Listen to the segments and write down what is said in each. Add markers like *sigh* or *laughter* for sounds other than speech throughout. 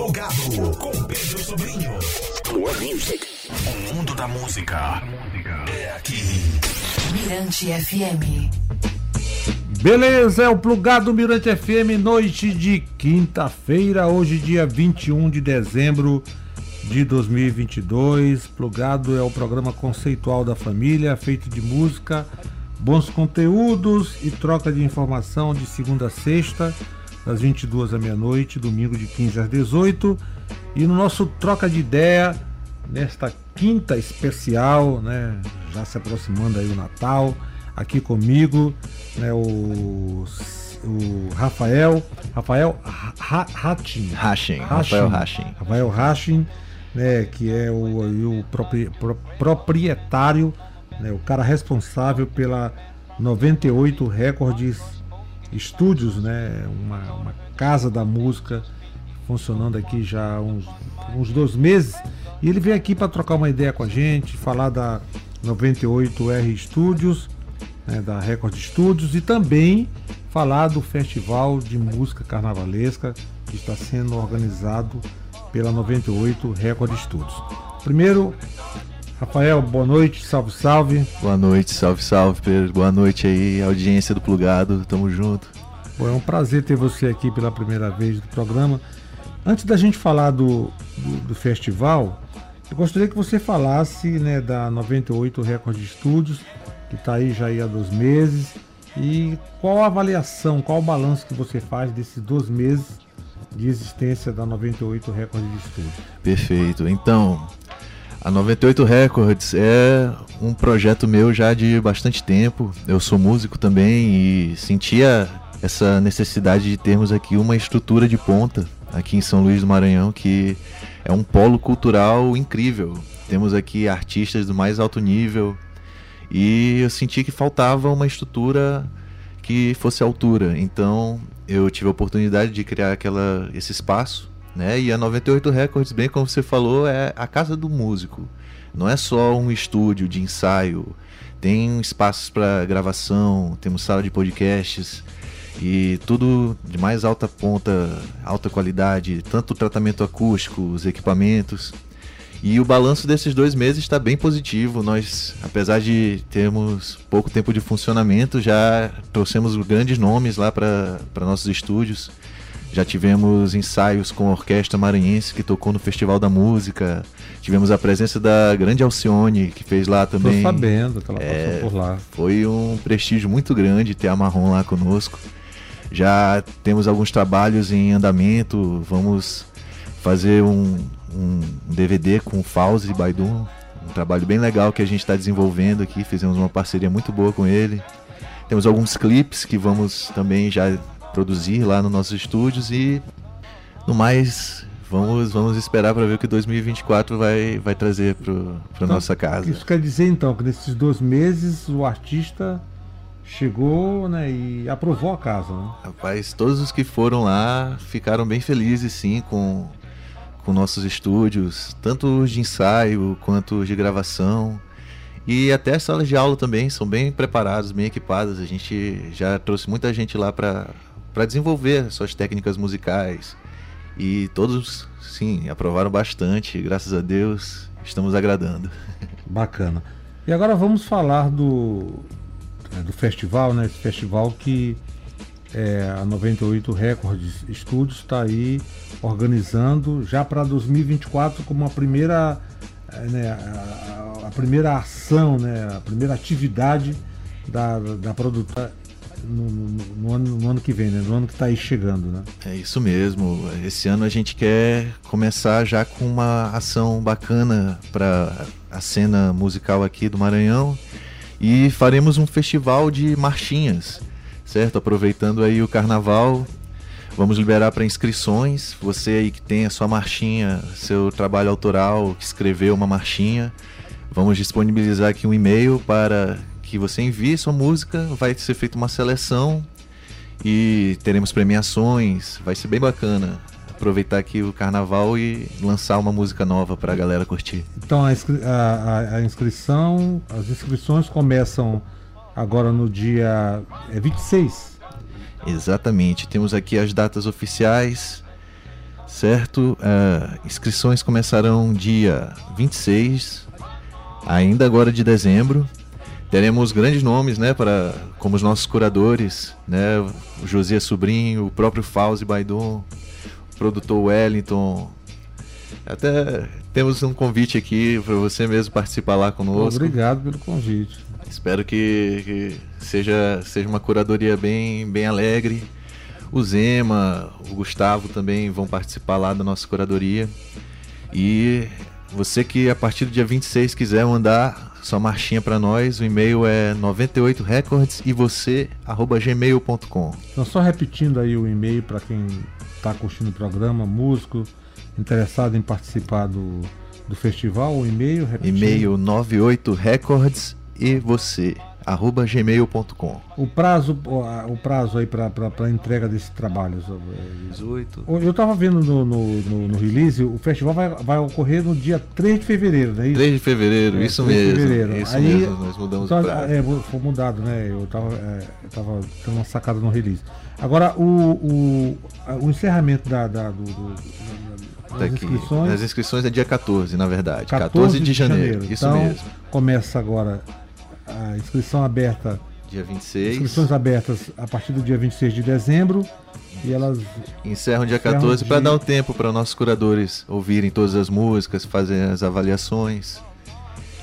Plugado com Pedro Sobrinho. Plug Music. O mundo da música é aqui. Mirante FM. Beleza, é o Plugado Mirante FM, noite de quinta-feira, hoje dia 21 de dezembro de 2022. Plugado é o programa conceitual da família, feito de música, bons conteúdos e troca de informação de segunda a sexta, das 22 à meia-noite, domingo de 15 às 18. E no nosso troca de ideia, nesta quinta especial, né, já se aproximando aí o Natal, aqui comigo, né, o, o Rafael, Rafael Hachin, Hachin, Rafael Hachin, Rafael Hachin, né, que é o, o propri, pro, proprietário, né, o cara responsável pela 98 Records Estúdios, né, uma, uma casa da música funcionando aqui já há uns, uns dois meses. E ele veio aqui para trocar uma ideia com a gente, falar da 98R Studios, né, da Record Studios e também falar do Festival de Música Carnavalesca que está sendo organizado pela 98 Record Studios. Primeiro, Rafael, boa noite, salve, salve. Boa noite, salve, salve, Pedro. Boa noite aí, audiência do Plugado, tamo junto. Bom, é um prazer ter você aqui pela primeira vez do programa. Antes da gente falar do, do, do festival, eu gostaria que você falasse né, da 98 Record Studios, que está aí já aí há dois meses, e qual a avaliação, qual o balanço que você faz desses dois meses de existência da 98 Record Studios? Perfeito. Então, a 98 Records é um projeto meu já de bastante tempo. Eu sou músico também e sentia essa necessidade de termos aqui uma estrutura de ponta aqui em São Luís do Maranhão que é um polo cultural incrível. Temos aqui artistas do mais alto nível e eu senti que faltava uma estrutura que fosse altura. Então eu tive a oportunidade de criar aquela, esse espaço né? E a 98 Records, bem como você falou, é a casa do músico. Não é só um estúdio de ensaio, tem espaços para gravação, temos sala de podcasts e tudo de mais alta ponta, alta qualidade, tanto o tratamento acústico, os equipamentos. E o balanço desses dois meses está bem positivo. Nós, apesar de termos pouco tempo de funcionamento, já trouxemos grandes nomes lá para nossos estúdios. Já tivemos ensaios com a Orquestra Maranhense que tocou no Festival da Música. Tivemos a presença da grande Alcione, que fez lá também. Estou sabendo que ela é, passou por lá. Foi um prestígio muito grande ter a Marrom lá conosco. Já temos alguns trabalhos em andamento. Vamos fazer um, um DVD com o Fauzi Baidum. Um trabalho bem legal que a gente está desenvolvendo aqui. Fizemos uma parceria muito boa com ele. Temos alguns clipes que vamos também já produzir lá nos nossos estúdios e no mais vamos vamos esperar para ver o que 2024 vai vai trazer para para então, nossa casa. Isso quer dizer então que nesses dois meses o artista chegou né, e aprovou a casa. Né? Rapaz, todos os que foram lá ficaram bem felizes sim com com nossos estúdios, tanto os de ensaio quanto os de gravação. E até as salas de aula também são bem preparadas, bem equipadas. A gente já trouxe muita gente lá para para desenvolver suas técnicas musicais. E todos, sim, aprovaram bastante, graças a Deus, estamos agradando. *laughs* Bacana. E agora vamos falar do, é, do festival, né? Esse festival que é, a 98 Records Studios está aí organizando já para 2024 como a primeira, é, né, a, a, primeira ação, né, a primeira atividade da, da produtora no, no, no, ano, no ano que vem, né? No ano que está aí chegando, né? É isso mesmo. Esse ano a gente quer começar já com uma ação bacana para a cena musical aqui do Maranhão e faremos um festival de marchinhas, certo? Aproveitando aí o carnaval, vamos liberar para inscrições. Você aí que tem a sua marchinha, seu trabalho autoral, que escreveu uma marchinha, vamos disponibilizar aqui um e-mail para que você envie sua música, vai ser feita uma seleção e teremos premiações, vai ser bem bacana. Aproveitar aqui o carnaval e lançar uma música nova para a galera curtir. Então a, a, a, inscrição, as inscrições começam agora no dia é 26. Exatamente, temos aqui as datas oficiais. certo? Uh, inscrições começarão dia 26, ainda agora de dezembro. Teremos grandes nomes, né, para como os nossos curadores, né, o José Sobrinho, o próprio Fauzi Baidon, o produtor Wellington. Até temos um convite aqui para você mesmo participar lá conosco. Obrigado pelo convite. Espero que, que seja, seja uma curadoria bem, bem alegre. O Zema, o Gustavo também vão participar lá da nossa curadoria. E você que a partir do dia 26 quiser mandar sua marchinha para nós, o e-mail é 98records e você gmail.com. Então só repetindo aí o e-mail para quem está curtindo o programa, músico, interessado em participar do, do festival, o e-mail E-mail 98records e você arroba gmail.com. O prazo, o prazo aí para entrega desse trabalho? 18. Eu estava vendo no, no, no, no, release, o festival vai, vai ocorrer no dia 3 de fevereiro, não é isso? 3 de fevereiro, é, isso mesmo. Fevereiro. Isso aí, mesmo, nós mudamos então, pra... É, foi mudado, né? Eu estava é, eu tava tendo uma sacada no release. Agora, o, o, o encerramento da, da do, do, das tá inscrições. As inscrições é dia 14, na verdade. 14, 14 de, janeiro. janeiro. Isso então, mesmo. Começa agora a inscrição aberta. Dia 26. Inscrições abertas a partir do dia 26 de dezembro. E elas encerram dia 14 para dar o tempo para nossos curadores ouvirem todas as músicas, fazerem as avaliações.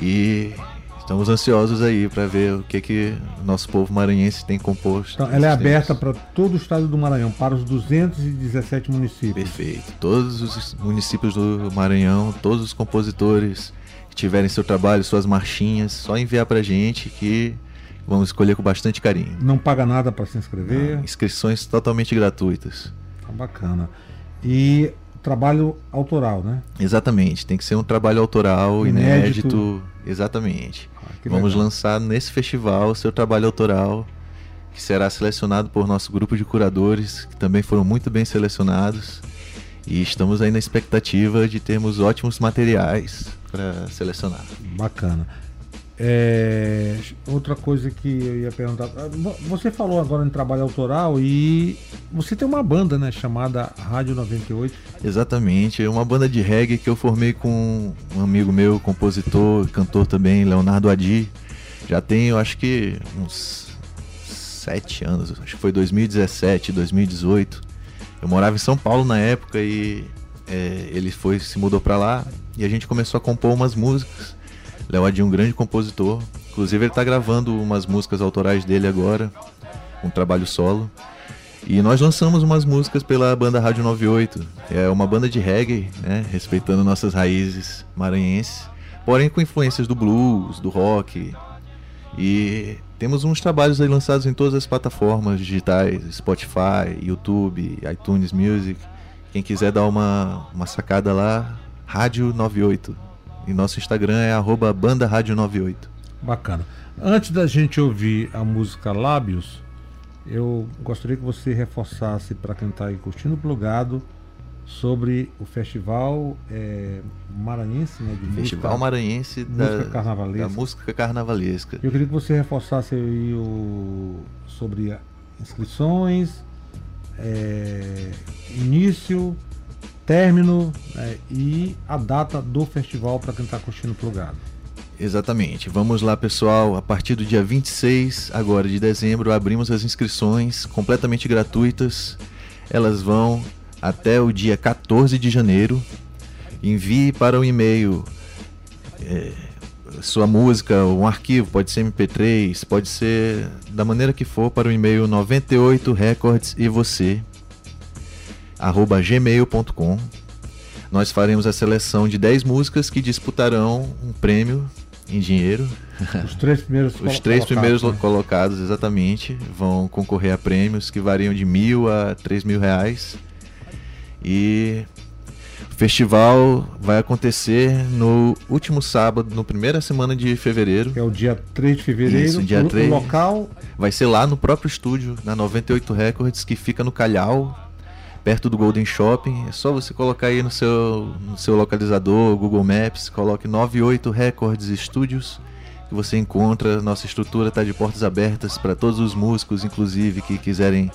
E estamos ansiosos aí para ver o que que o nosso povo maranhense tem composto. Então, ela é aberta para todo o estado do Maranhão, para os 217 municípios. Perfeito. Todos os municípios do Maranhão, todos os compositores tiverem seu trabalho, suas marchinhas, só enviar pra gente que vamos escolher com bastante carinho. Não paga nada para se inscrever? Não, inscrições totalmente gratuitas. Tá bacana. E trabalho autoral, né? Exatamente, tem que ser um trabalho autoral, inédito. inédito exatamente. Ah, vamos legal. lançar nesse festival seu trabalho autoral, que será selecionado por nosso grupo de curadores, que também foram muito bem selecionados. E estamos aí na expectativa de termos ótimos materiais para selecionar. Bacana. É, outra coisa que eu ia perguntar, ah, você falou agora em trabalho autoral e você tem uma banda, né, chamada Rádio 98. Exatamente, é uma banda de reggae que eu formei com um amigo meu, compositor, cantor também, Leonardo Adi. Já tenho, acho que uns sete anos, acho que foi 2017, 2018. Eu morava em São Paulo na época e é, ele foi se mudou para lá e a gente começou a compor umas músicas. Léo Adi é um grande compositor. Inclusive ele está gravando umas músicas autorais dele agora, um trabalho solo. E nós lançamos umas músicas pela banda Rádio 98. É uma banda de reggae, né, respeitando nossas raízes maranhenses, porém com influências do blues, do rock. E temos uns trabalhos aí lançados em todas as plataformas digitais, Spotify, YouTube, iTunes Music. Quem quiser dar uma, uma sacada lá, Rádio 98. E nosso Instagram é arroba banda Rádio 98. Bacana. Antes da gente ouvir a música Lábios, eu gostaria que você reforçasse para quem está aí curtindo o plugado sobre o festival é, maranhense, né? De festival música, maranhense música da, carnavalesca. da música carnavalesca. Eu queria que você reforçasse o, sobre inscrições, é, início, término né, e a data do festival para quem está curtindo o plugado. Exatamente. Vamos lá, pessoal. A partir do dia 26 agora de dezembro, abrimos as inscrições completamente gratuitas. Elas vão até o dia 14 de janeiro. Envie para o e-mail é, sua música, um arquivo, pode ser MP3, pode ser da maneira que for, para o e-mail 98records e você arroba gmail.com. Nós faremos a seleção de 10 músicas que disputarão um prêmio em dinheiro. *laughs* Os três primeiros Os três colocados, primeiros né? colocados, exatamente, vão concorrer a prêmios que variam de mil a três mil reais. E o festival vai acontecer no último sábado, no primeira semana de fevereiro. Que é o dia 3 de fevereiro. Isso, dia o, 3. O local vai ser lá no próprio estúdio, na 98 Records, que fica no Calhau, perto do Golden Shopping. É só você colocar aí no seu, no seu localizador, Google Maps, coloque 98 Records Studios, que você encontra. Nossa estrutura está de portas abertas para todos os músicos, inclusive, que quiserem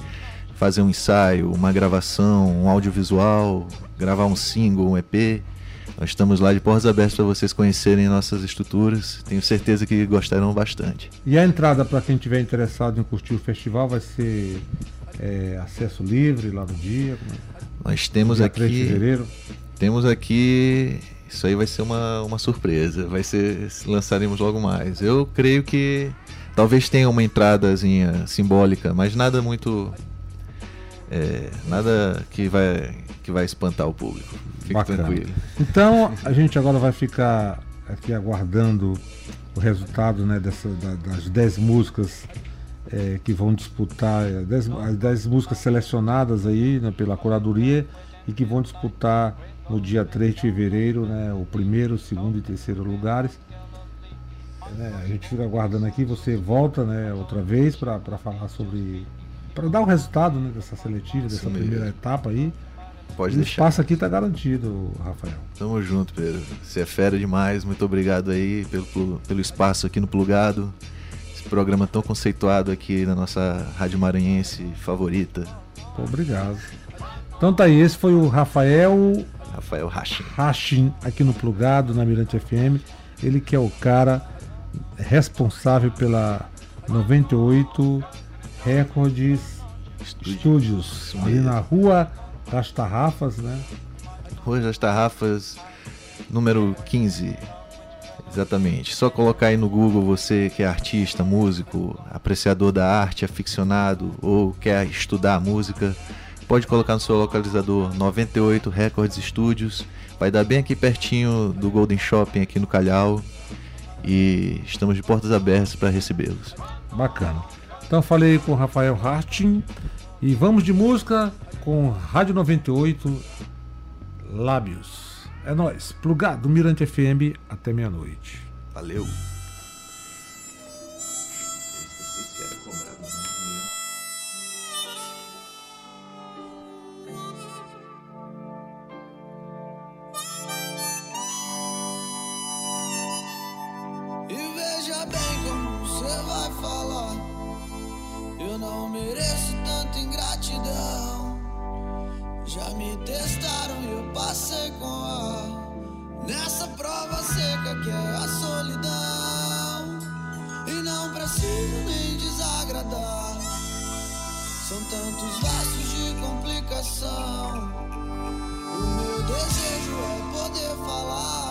fazer um ensaio, uma gravação, um audiovisual, gravar um single, um EP, nós estamos lá de portas abertas para vocês conhecerem nossas estruturas. Tenho certeza que gostarão bastante. E a entrada para quem tiver interessado em curtir o festival vai ser é, acesso livre lá no dia? Nós temos dia aqui. 3 de fevereiro. Temos aqui. Isso aí vai ser uma, uma surpresa. Vai ser. Lançaremos logo mais. Eu creio que talvez tenha uma entradazinha simbólica, mas nada muito. É, nada que vai, que vai espantar o público. Fique Bacana. tranquilo. Então a gente agora vai ficar aqui aguardando o resultado né, dessa, da- das 10 músicas é, que vão disputar, é, dez- as 10 músicas selecionadas aí né, pela curadoria e que vão disputar no dia 3 de fevereiro né, o primeiro, segundo e terceiro lugares. né, a gente fica aguardando aqui, você volta né, outra vez para falar sobre. Para dar o resultado né, dessa seletiva, dessa mesmo. primeira etapa aí. Pode E o deixar. espaço aqui está garantido, Rafael. Tamo junto, Pedro. Você é fera demais. Muito obrigado aí pelo, pelo- espaço aqui no Plugado. Esse programa tão conceituado aqui na nossa Rádio Maranhense favorita, obrigado. Então tá aí, esse foi o Rafael Rafael Hashim. Rachin aqui no Plugado, na Mirante FM. Ele que é o cara responsável pela 98 Records Studios, Isso ali na rua das Tarrafas, né? Rua das Tarrafas, número 15. Exatamente. Só colocar aí no Google você que é artista, músico, apreciador da arte, aficionado ou quer estudar música, pode colocar no seu localizador 98 Records Studios. Vai dar bem aqui pertinho do Golden Shopping aqui no Calhau. E estamos de portas abertas para recebê-los. Bacana. Então falei com o Rafael Rachin e vamos de música com Rádio 98 Lábios. É nóis, Plugado, Mirante FM, até meia-noite. Valeu! E veja bem como você vai falar. Eu não mereço tanta ingratidão. Já me testaram e eu passei com ar. Nessa prova seca que é a solidão. E não preciso nem desagradar. São tantos versos de complicação. O meu desejo é poder falar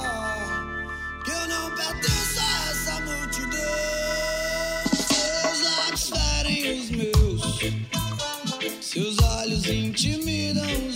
seus olhos intimidam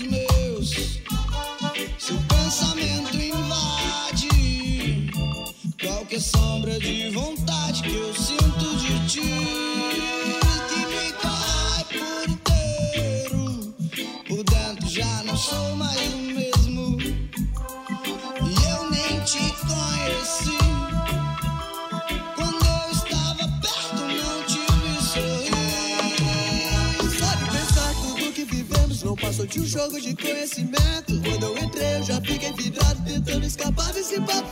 jogo de conhecimento. Quando eu entrei, eu já fiquei vidrado, tentando escapar desse papo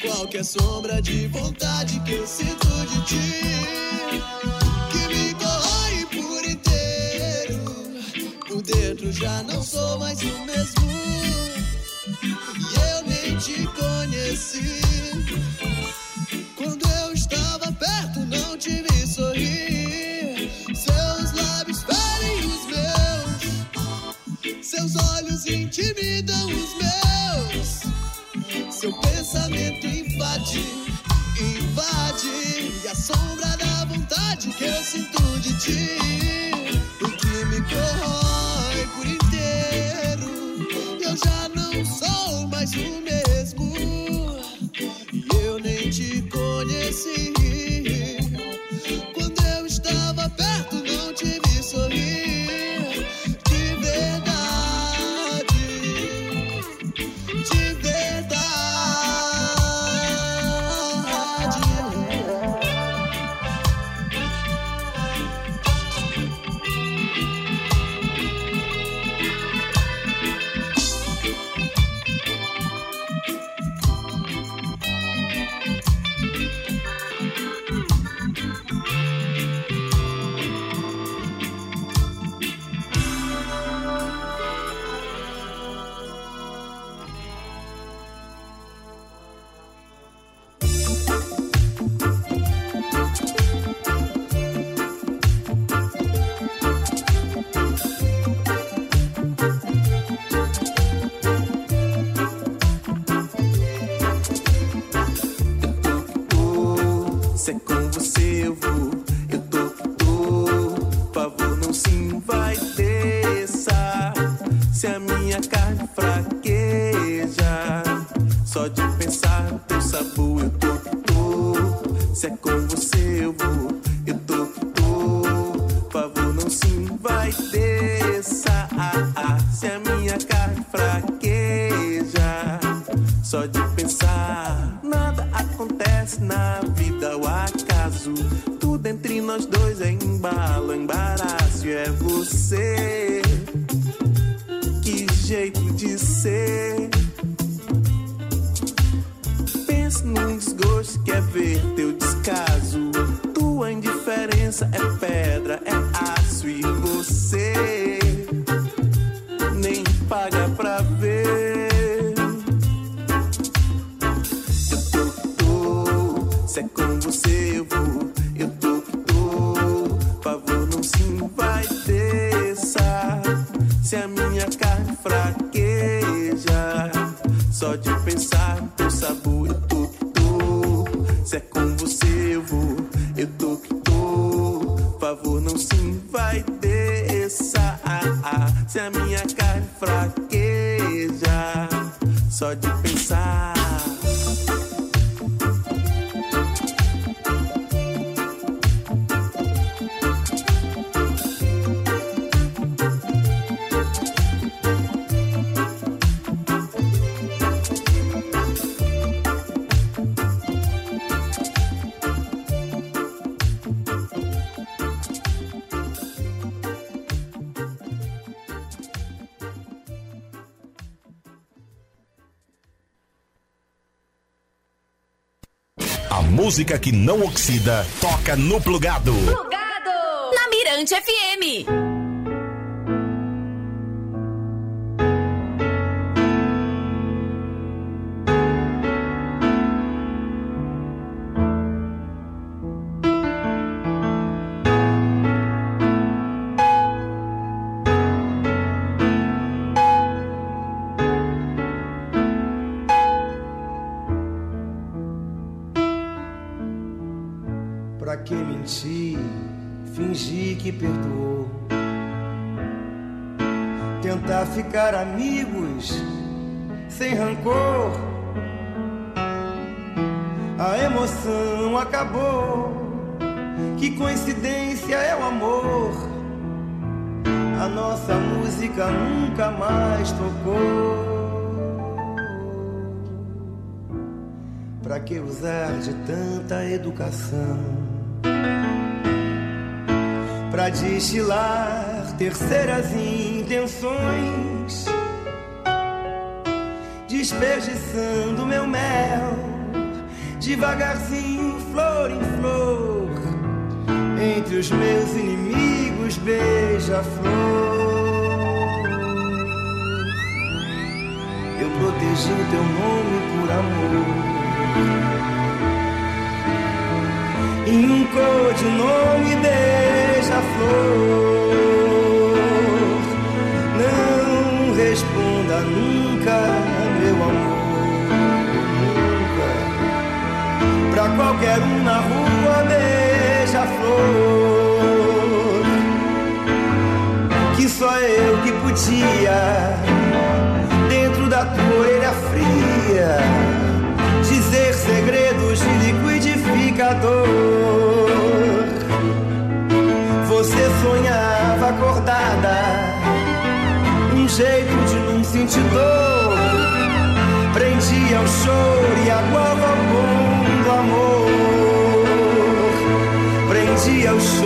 Qualquer sombra de vontade que eu sinto de ti. Que me corrói por inteiro. Por dentro já não sou mais o mesmo. E eu nem te conheci. Quando eu estava perto, não te vi sorrir. Seus lábios ferem os meus. Seus olhos intimidam os meus. Pensamento invade, invade. E a sombra da vontade que eu sinto de ti. O que me corrói fraqueja, só de pensar teu sabor eu tô tô, se é com você eu vou, pedra, é aço. E você música que não oxida toca no plugado. Plugado! Na Mirante FM. Que mentir, fingir que perdoou? Tentar ficar amigos sem rancor. A emoção acabou. Que coincidência é o amor. A nossa música nunca mais tocou. Pra que usar de tanta educação? Pra destilar terceiras intenções, desperdiçando meu mel, devagarzinho, flor em flor, entre os meus inimigos, beija-flor. Eu protegi o teu nome por amor. Em um codinome beija-flor Não responda nunca, meu amor Nunca. Pra qualquer um na rua beija-flor Que só eu que podia dia, dentro da tua orelha fria, dizer segredos de liquidificador. Jeito de não sentir dor, prendia o choro e aguava o bom do amor. Prendia o choro